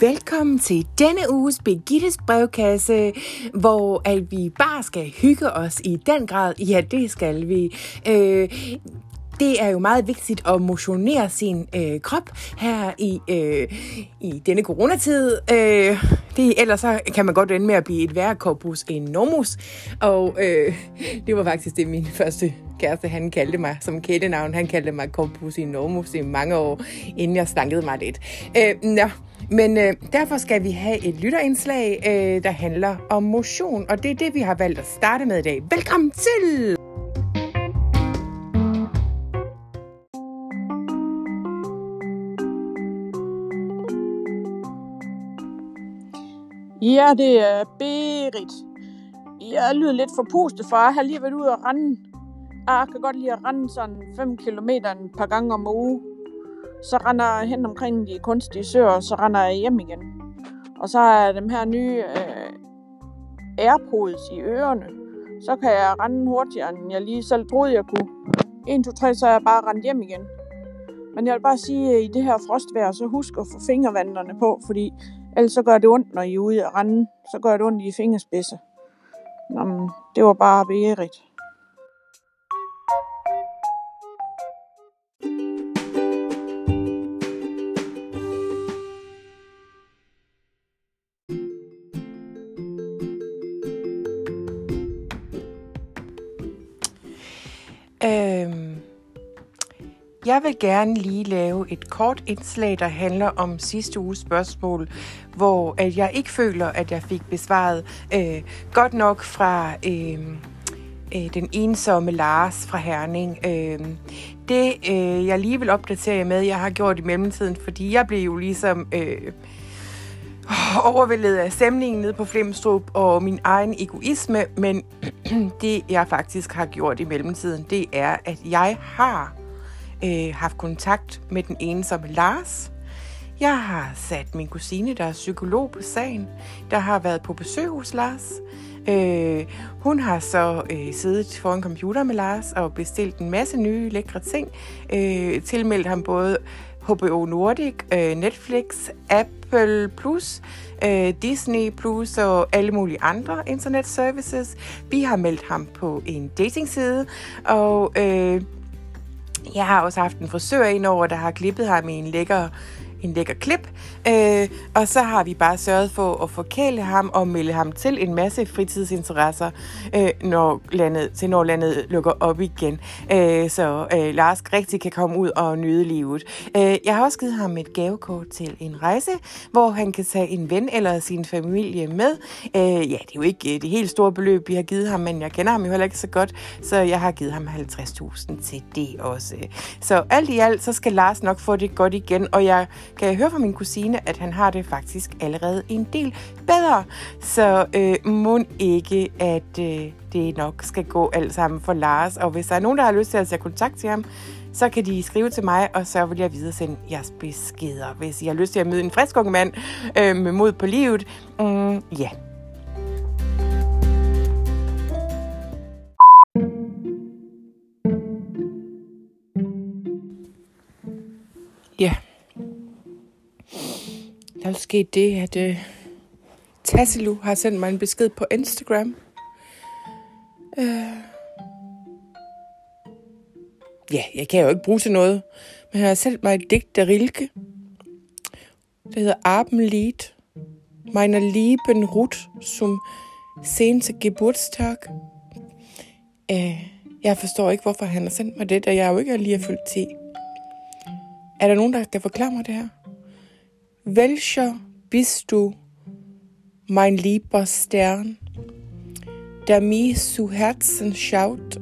Velkommen til denne uges Begittes brevkasse, hvor at vi bare skal hygge os i den grad. Ja, det skal vi. Øh, det er jo meget vigtigt at motionere sin øh, krop her i, øh, i denne coronatid. Øh, det, ellers så kan man godt ende med at blive et værre korpus enormus. Og øh, det var faktisk det, min første kæreste, han kaldte mig som kælenavn. Han kaldte mig corpus enormus i mange år, inden jeg stankede mig lidt. Øh, nå, men øh, derfor skal vi have et lytterindslag, øh, der handler om motion, og det er det, vi har valgt at starte med i dag. Velkommen til! Ja, det er Berit. Jeg lyder lidt forpustet, for jeg har lige været ude og rende. Jeg kan godt lide at rende sådan 5 km et par gange om ugen. Så render jeg hen omkring de kunstige søer, og så render jeg hjem igen. Og så er dem her nye øh, Airpods i ørerne. Så kan jeg rende hurtigere, end jeg lige selv troede, jeg kunne. 1, 2, 3, så er jeg bare rendt hjem igen. Men jeg vil bare sige, at i det her frostvejr, så husk at få fingervandlerne på, fordi ellers så gør det ondt, når I er ude at rende. Så gør det ondt i fingerspidser. Nå, men det var bare Berit. Jeg vil gerne lige lave et kort indslag, der handler om sidste uges spørgsmål, hvor at jeg ikke føler, at jeg fik besvaret øh, godt nok fra øh, øh, den ensomme Lars fra Herning. Øh, det, øh, jeg lige vil opdatere jer med, jeg har gjort i mellemtiden, fordi jeg blev jo ligesom... Øh, overvældet af stemningen nede på Flemstrup og min egen egoisme, men det jeg faktisk har gjort i mellemtiden, det er, at jeg har øh, haft kontakt med den ensomme Lars. Jeg har sat min kusine, der er psykolog på sagen, der har været på besøg hos Lars. Øh, hun har så øh, siddet foran computer med Lars og bestilt en masse nye lækre ting. Øh, tilmeldt ham både HBO Nordic, øh, Netflix, Apple Plus, øh, Disney Plus og alle mulige andre internet services. Vi har meldt ham på en datingside, og øh, jeg har også haft en frisør ind over, der har klippet ham i en lækker en lækker klip. Øh, og så har vi bare sørget for at forkæle ham og melde ham til en masse fritidsinteresser, øh, når landet, til når landet lukker op igen. Øh, så øh, Lars rigtig kan komme ud og nyde livet. Øh, jeg har også givet ham et gavekort til en rejse, hvor han kan tage en ven eller sin familie med. Øh, ja, det er jo ikke øh, det helt store beløb, vi har givet ham, men jeg kender ham jo heller ikke så godt, så jeg har givet ham 50.000 til det også. Så alt i alt, så skal Lars nok få det godt igen, og jeg kan jeg høre fra min kusine, at han har det faktisk allerede en del bedre. Så øh, må ikke, at øh, det nok skal gå alt sammen for Lars. Og hvis der er nogen, der har lyst til at tage kontakt til ham, så kan de skrive til mig, og så vil jeg videre sende jeres beskeder. Hvis I har lyst til at møde en frisk ung mand øh, med mod på livet, mm, ja. Yeah. Der er sket det, at øh, Tasselu har sendt mig en besked på Instagram. Øh. ja, jeg kan jo ikke bruge til noget, men han har sendt mig et digt af Rilke. Det hedder Abendlied. Meiner lieben Ruth zum 10. Geburtstag. Øh, jeg forstår ikke, hvorfor han har sendt mig det, da jeg jo ikke er lige er fyldt 10. Er der nogen, der kan forklare mig det her? Welcher bist du, mein lieber Stern, der mir zu Herzen schaut?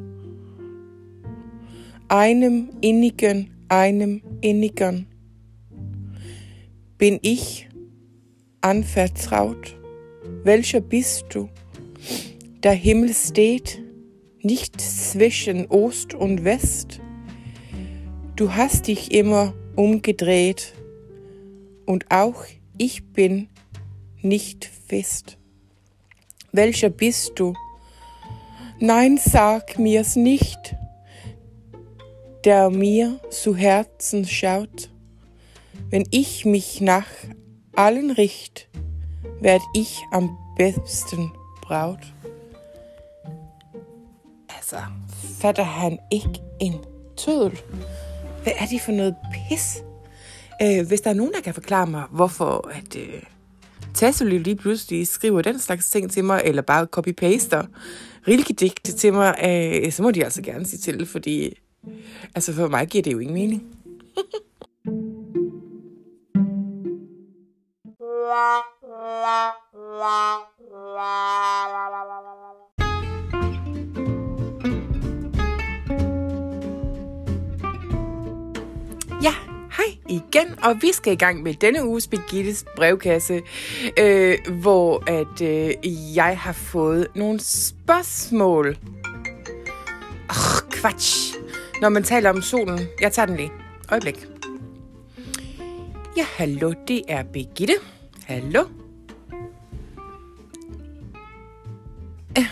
Einem innigen, einem innigen bin ich anvertraut. Welcher bist du? Der Himmel steht nicht zwischen Ost und West. Du hast dich immer umgedreht und auch ich bin nicht fest. Welcher bist du? Nein, sag mir's nicht, der mir zu Herzen schaut, wenn ich mich nach allen Richt werd ich am besten braut. Altså, fatter han ikke en tødel? Hvad er det for noget pis? Øh, hvis der er nogen, der kan forklare mig, hvorfor at øh, Tassoli lige pludselig skriver den slags ting til mig, eller bare copy-paster rilkedigte til mig, øh, så må de altså gerne sige til, fordi altså for mig giver det jo ingen mening. Ja, hej igen, og vi skal i gang med denne uges Birgittes brevkasse, øh, hvor at øh, jeg har fået nogle spørgsmål. Åh, kvatsch. Når man taler om solen. Jeg tager den lige. Øjeblik. Ja, hallo, det er Birgitte. Hallo.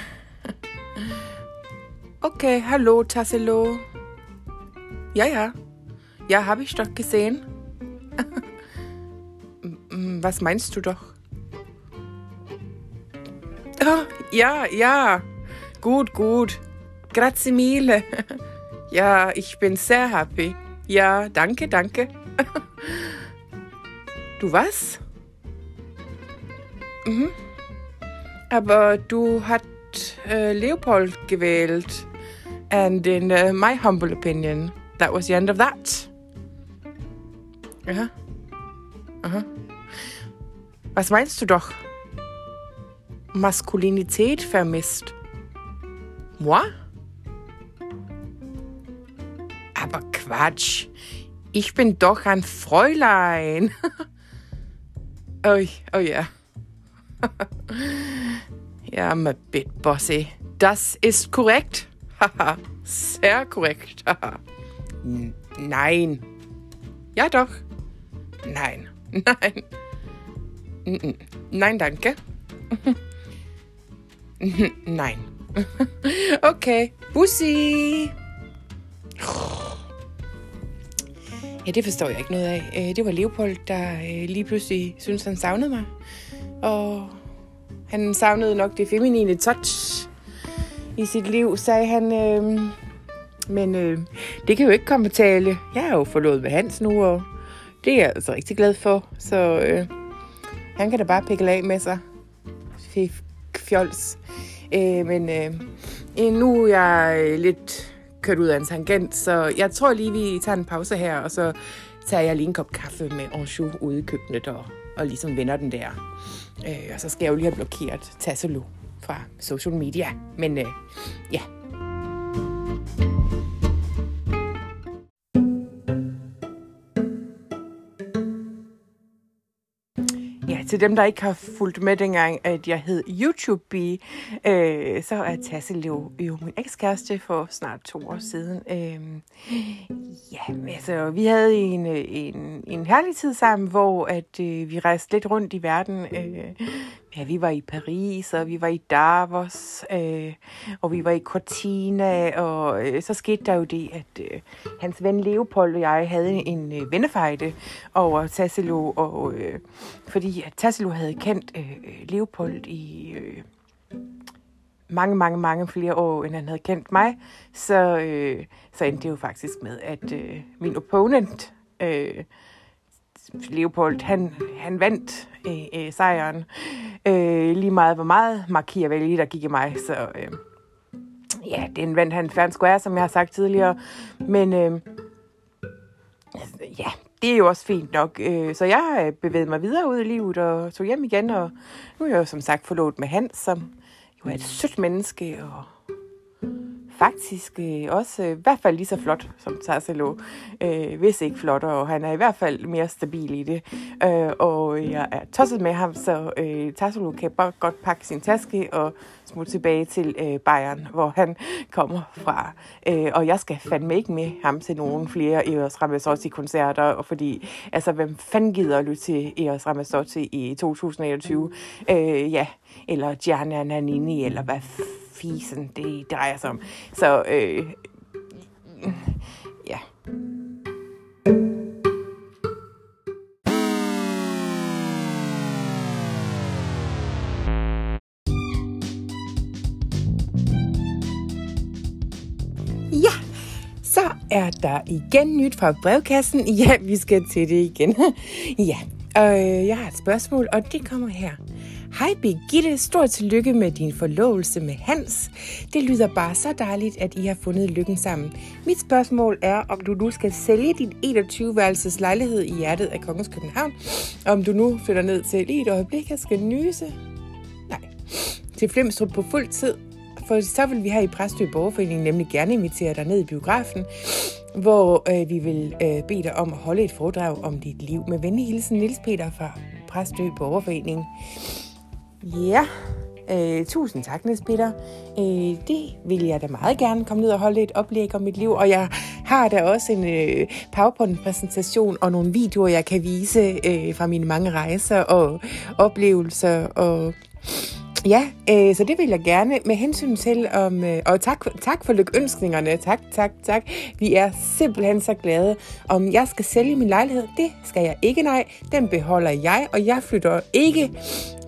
Okay, hallo, Tasselo. Ja, ja. Ja, habe ich doch gesehen. Was meinst du doch? Oh, ja, ja. Gut, gut. Grazie mille. Ja, ich bin sehr happy. Ja, danke, danke. Du was? Mhm. Aber du hat äh, Leopold gewählt. And in uh, my humble opinion, that was the end of that. Aha. Aha. Was meinst du doch? Maskulinität vermisst. Moi? Aber Quatsch. Ich bin doch ein Fräulein. oh, oh ja. ja, a bit bossy. Das ist korrekt. Haha, sehr korrekt. Nein. Ja, doch. Nein. Nein. Nein, danke. Nein. Okay. Bussi. Ja, det forstår jeg ikke noget af. Øh, det var Leopold, der øh, lige pludselig syntes, han savnede mig. Og han savnede nok det feminine touch i sit liv, sagde han. Øh. Men det kan jo ikke komme på tale. Jeg er jo forlovet med Hans nu, og det er jeg altså rigtig glad for. Så øh, han kan da bare pikke af med sig. Fif, fjols. Øh, men øh, nu er jeg øh, lidt kørt ud af en tangent, så jeg tror lige, vi tager en pause her, og så tager jeg lige en kop kaffe med Anjou ude i køkkenet og, og ligesom vender den der. Øh, og så skal jeg jo lige have blokeret Tasselu fra social media. Men øh, ja. Til dem, der ikke har fulgt med dengang, at jeg hed YouTube øh, så er Tasselev jo, jo min ekskæreste for snart to år siden. Øh, ja, altså, vi havde en, øh, en, en herlig tid sammen, hvor at øh, vi rejste lidt rundt i verden. Øh, Ja, vi var i Paris, og vi var i Davos, øh, og vi var i Cortina, og øh, så skete der jo det, at øh, hans ven Leopold og jeg havde en øh, vennefejde over Tassilo, og øh, fordi at Tassilo havde kendt øh, Leopold i øh, mange, mange, mange flere år, end han havde kendt mig, så, øh, så endte det jo faktisk med, at øh, min opponent, øh, Leopold, han, han vandt øh, øh, sejren. Øh, lige meget, hvor meget Machiavelli, der gik i mig. Så øh, ja, den vandt han fair square, som jeg har sagt tidligere. Men øh, ja, det er jo også fint nok. Øh, så jeg øh, bevægede mig videre ud i livet og tog hjem igen. Og nu er jeg jo som sagt forlovet med Hans, som jo er et sødt menneske og faktisk øh, også øh, i hvert fald lige så flot som Tarsalo, øh, hvis ikke flottere, og han er i hvert fald mere stabil i det. Øh, og jeg er tosset med ham, så øh, Tarsalo kan bare godt pakke sin taske og smutte tilbage til øh, Bayern, hvor han kommer fra. Øh, og jeg skal fandme ikke med ham til nogen flere Eros Ramazzotti-koncerter, fordi altså, hvem fanden gider at lytte til Eros Ramazzotti i 2021? Øh, ja, eller Gianna Nannini, eller hvad fisen, det drejer sig om. Så øh, ja. Ja, så er der igen nyt fra brevkassen. Ja, vi skal til det igen. ja, og øh, jeg har et spørgsmål, og det kommer her. Hej Birgitte, stort tillykke med din forlovelse med Hans. Det lyder bare så dejligt, at I har fundet lykken sammen. Mit spørgsmål er, om du nu skal sælge din 21-værelses lejlighed i hjertet af Kongens København, om du nu flytter ned til lige et øjeblik, jeg skal nyse. Nej, til Flemstrup på fuld tid, for så vil vi her i Præstø Borgerforening nemlig gerne invitere dig ned i biografen, hvor øh, vi vil øh, bede dig om at holde et foredrag om dit liv. Med venlig hilsen Nils Peter fra Præstø Borgerforening. Ja, øh, tusind tak, Niels Peter. Øh, det vil jeg da meget gerne komme ned og holde et oplæg om mit liv, og jeg har da også en øh, PowerPoint-præsentation og nogle videoer, jeg kan vise øh, fra mine mange rejser og oplevelser og Ja, øh, så det vil jeg gerne med hensyn til om øh, og tak tak for lykønskningerne. Tak, tak, tak. Vi er simpelthen så glade. Om jeg skal sælge min lejlighed, det skal jeg ikke nej. Den beholder jeg, og jeg flytter ikke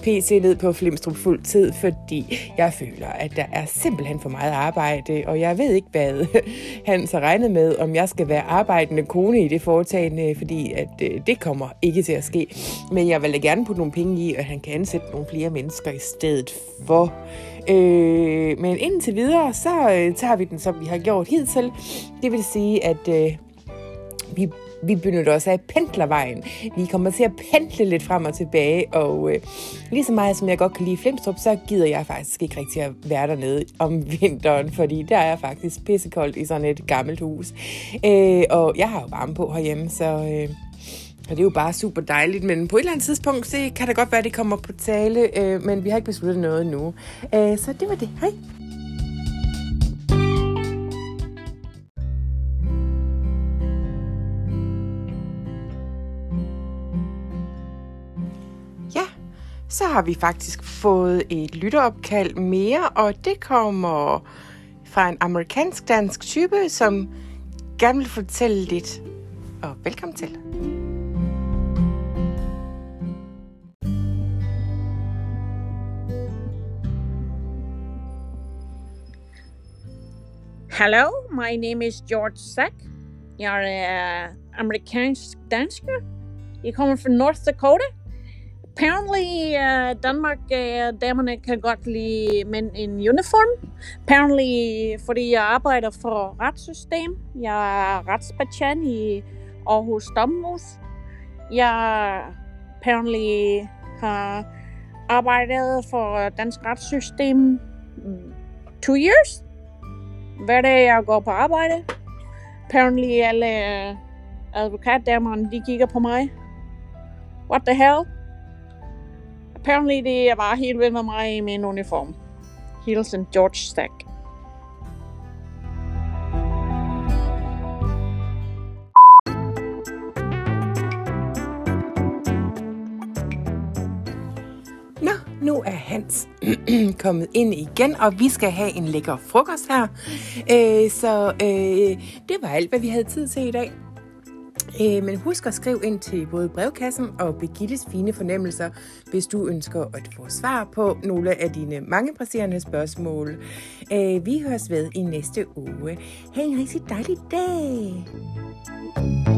PC ned på Flimstrup fuld tid, fordi jeg føler, at der er simpelthen for meget arbejde, og jeg ved ikke, hvad han så regnet med, om jeg skal være arbejdende kone i det foretagende, fordi at øh, det kommer ikke til at ske. Men jeg vil da gerne putte nogle penge i, at han kan ansætte nogle flere mennesker i stedet for. Øh, men indtil videre, så øh, tager vi den, som vi har gjort hidtil. Det vil sige, at øh, vi vi benytter os af pendlervejen. Vi kommer til at pendle lidt frem og tilbage, og øh, lige så meget som jeg godt kan lide Flemstrup, så gider jeg faktisk ikke rigtig at være dernede om vinteren, fordi der er faktisk pissekoldt i sådan et gammelt hus. Øh, og jeg har jo varme på herhjemme, så... Øh, og det er jo bare super dejligt, men på et eller andet tidspunkt, så kan det godt være, at det kommer på tale, øh, men vi har ikke besluttet noget nu. Øh, så det var det. Hej. Så har vi faktisk fået et lytteopkald mere, og det kommer fra en amerikansk-dansk type, som gerne vil fortælle lidt. Og velkommen til. Hello, my name is George Sack. Jeg er øh, amerikansk dansker. Jeg kommer fra North Dakota apparently uh, Danmark uh, damerne kan godt lide mænd in uniform. Apparently, fordi jeg arbejder for retssystem. Jeg er retsbetjent i Aarhus Domhus. Jeg apparently har arbejdet for dansk retssystem mm, two years. Hver dag jeg går på arbejde. Apparently alle advokatdamerne, de kigger på mig. What the hell? Apparently det er bare helt vel med mig i min uniform. Hilsen George Stack. Nå, nu er Hans kommet ind igen, og vi skal have en lækker frokost her. Øh, så øh, det var alt, hvad vi havde tid til i dag. Øh, men husk at skrive ind til både brevkassen og Begittes fine fornemmelser, hvis du ønsker at få svar på nogle af dine mange presserende spørgsmål. Øh, vi høres ved i næste uge. Ha' en rigtig dejlig dag!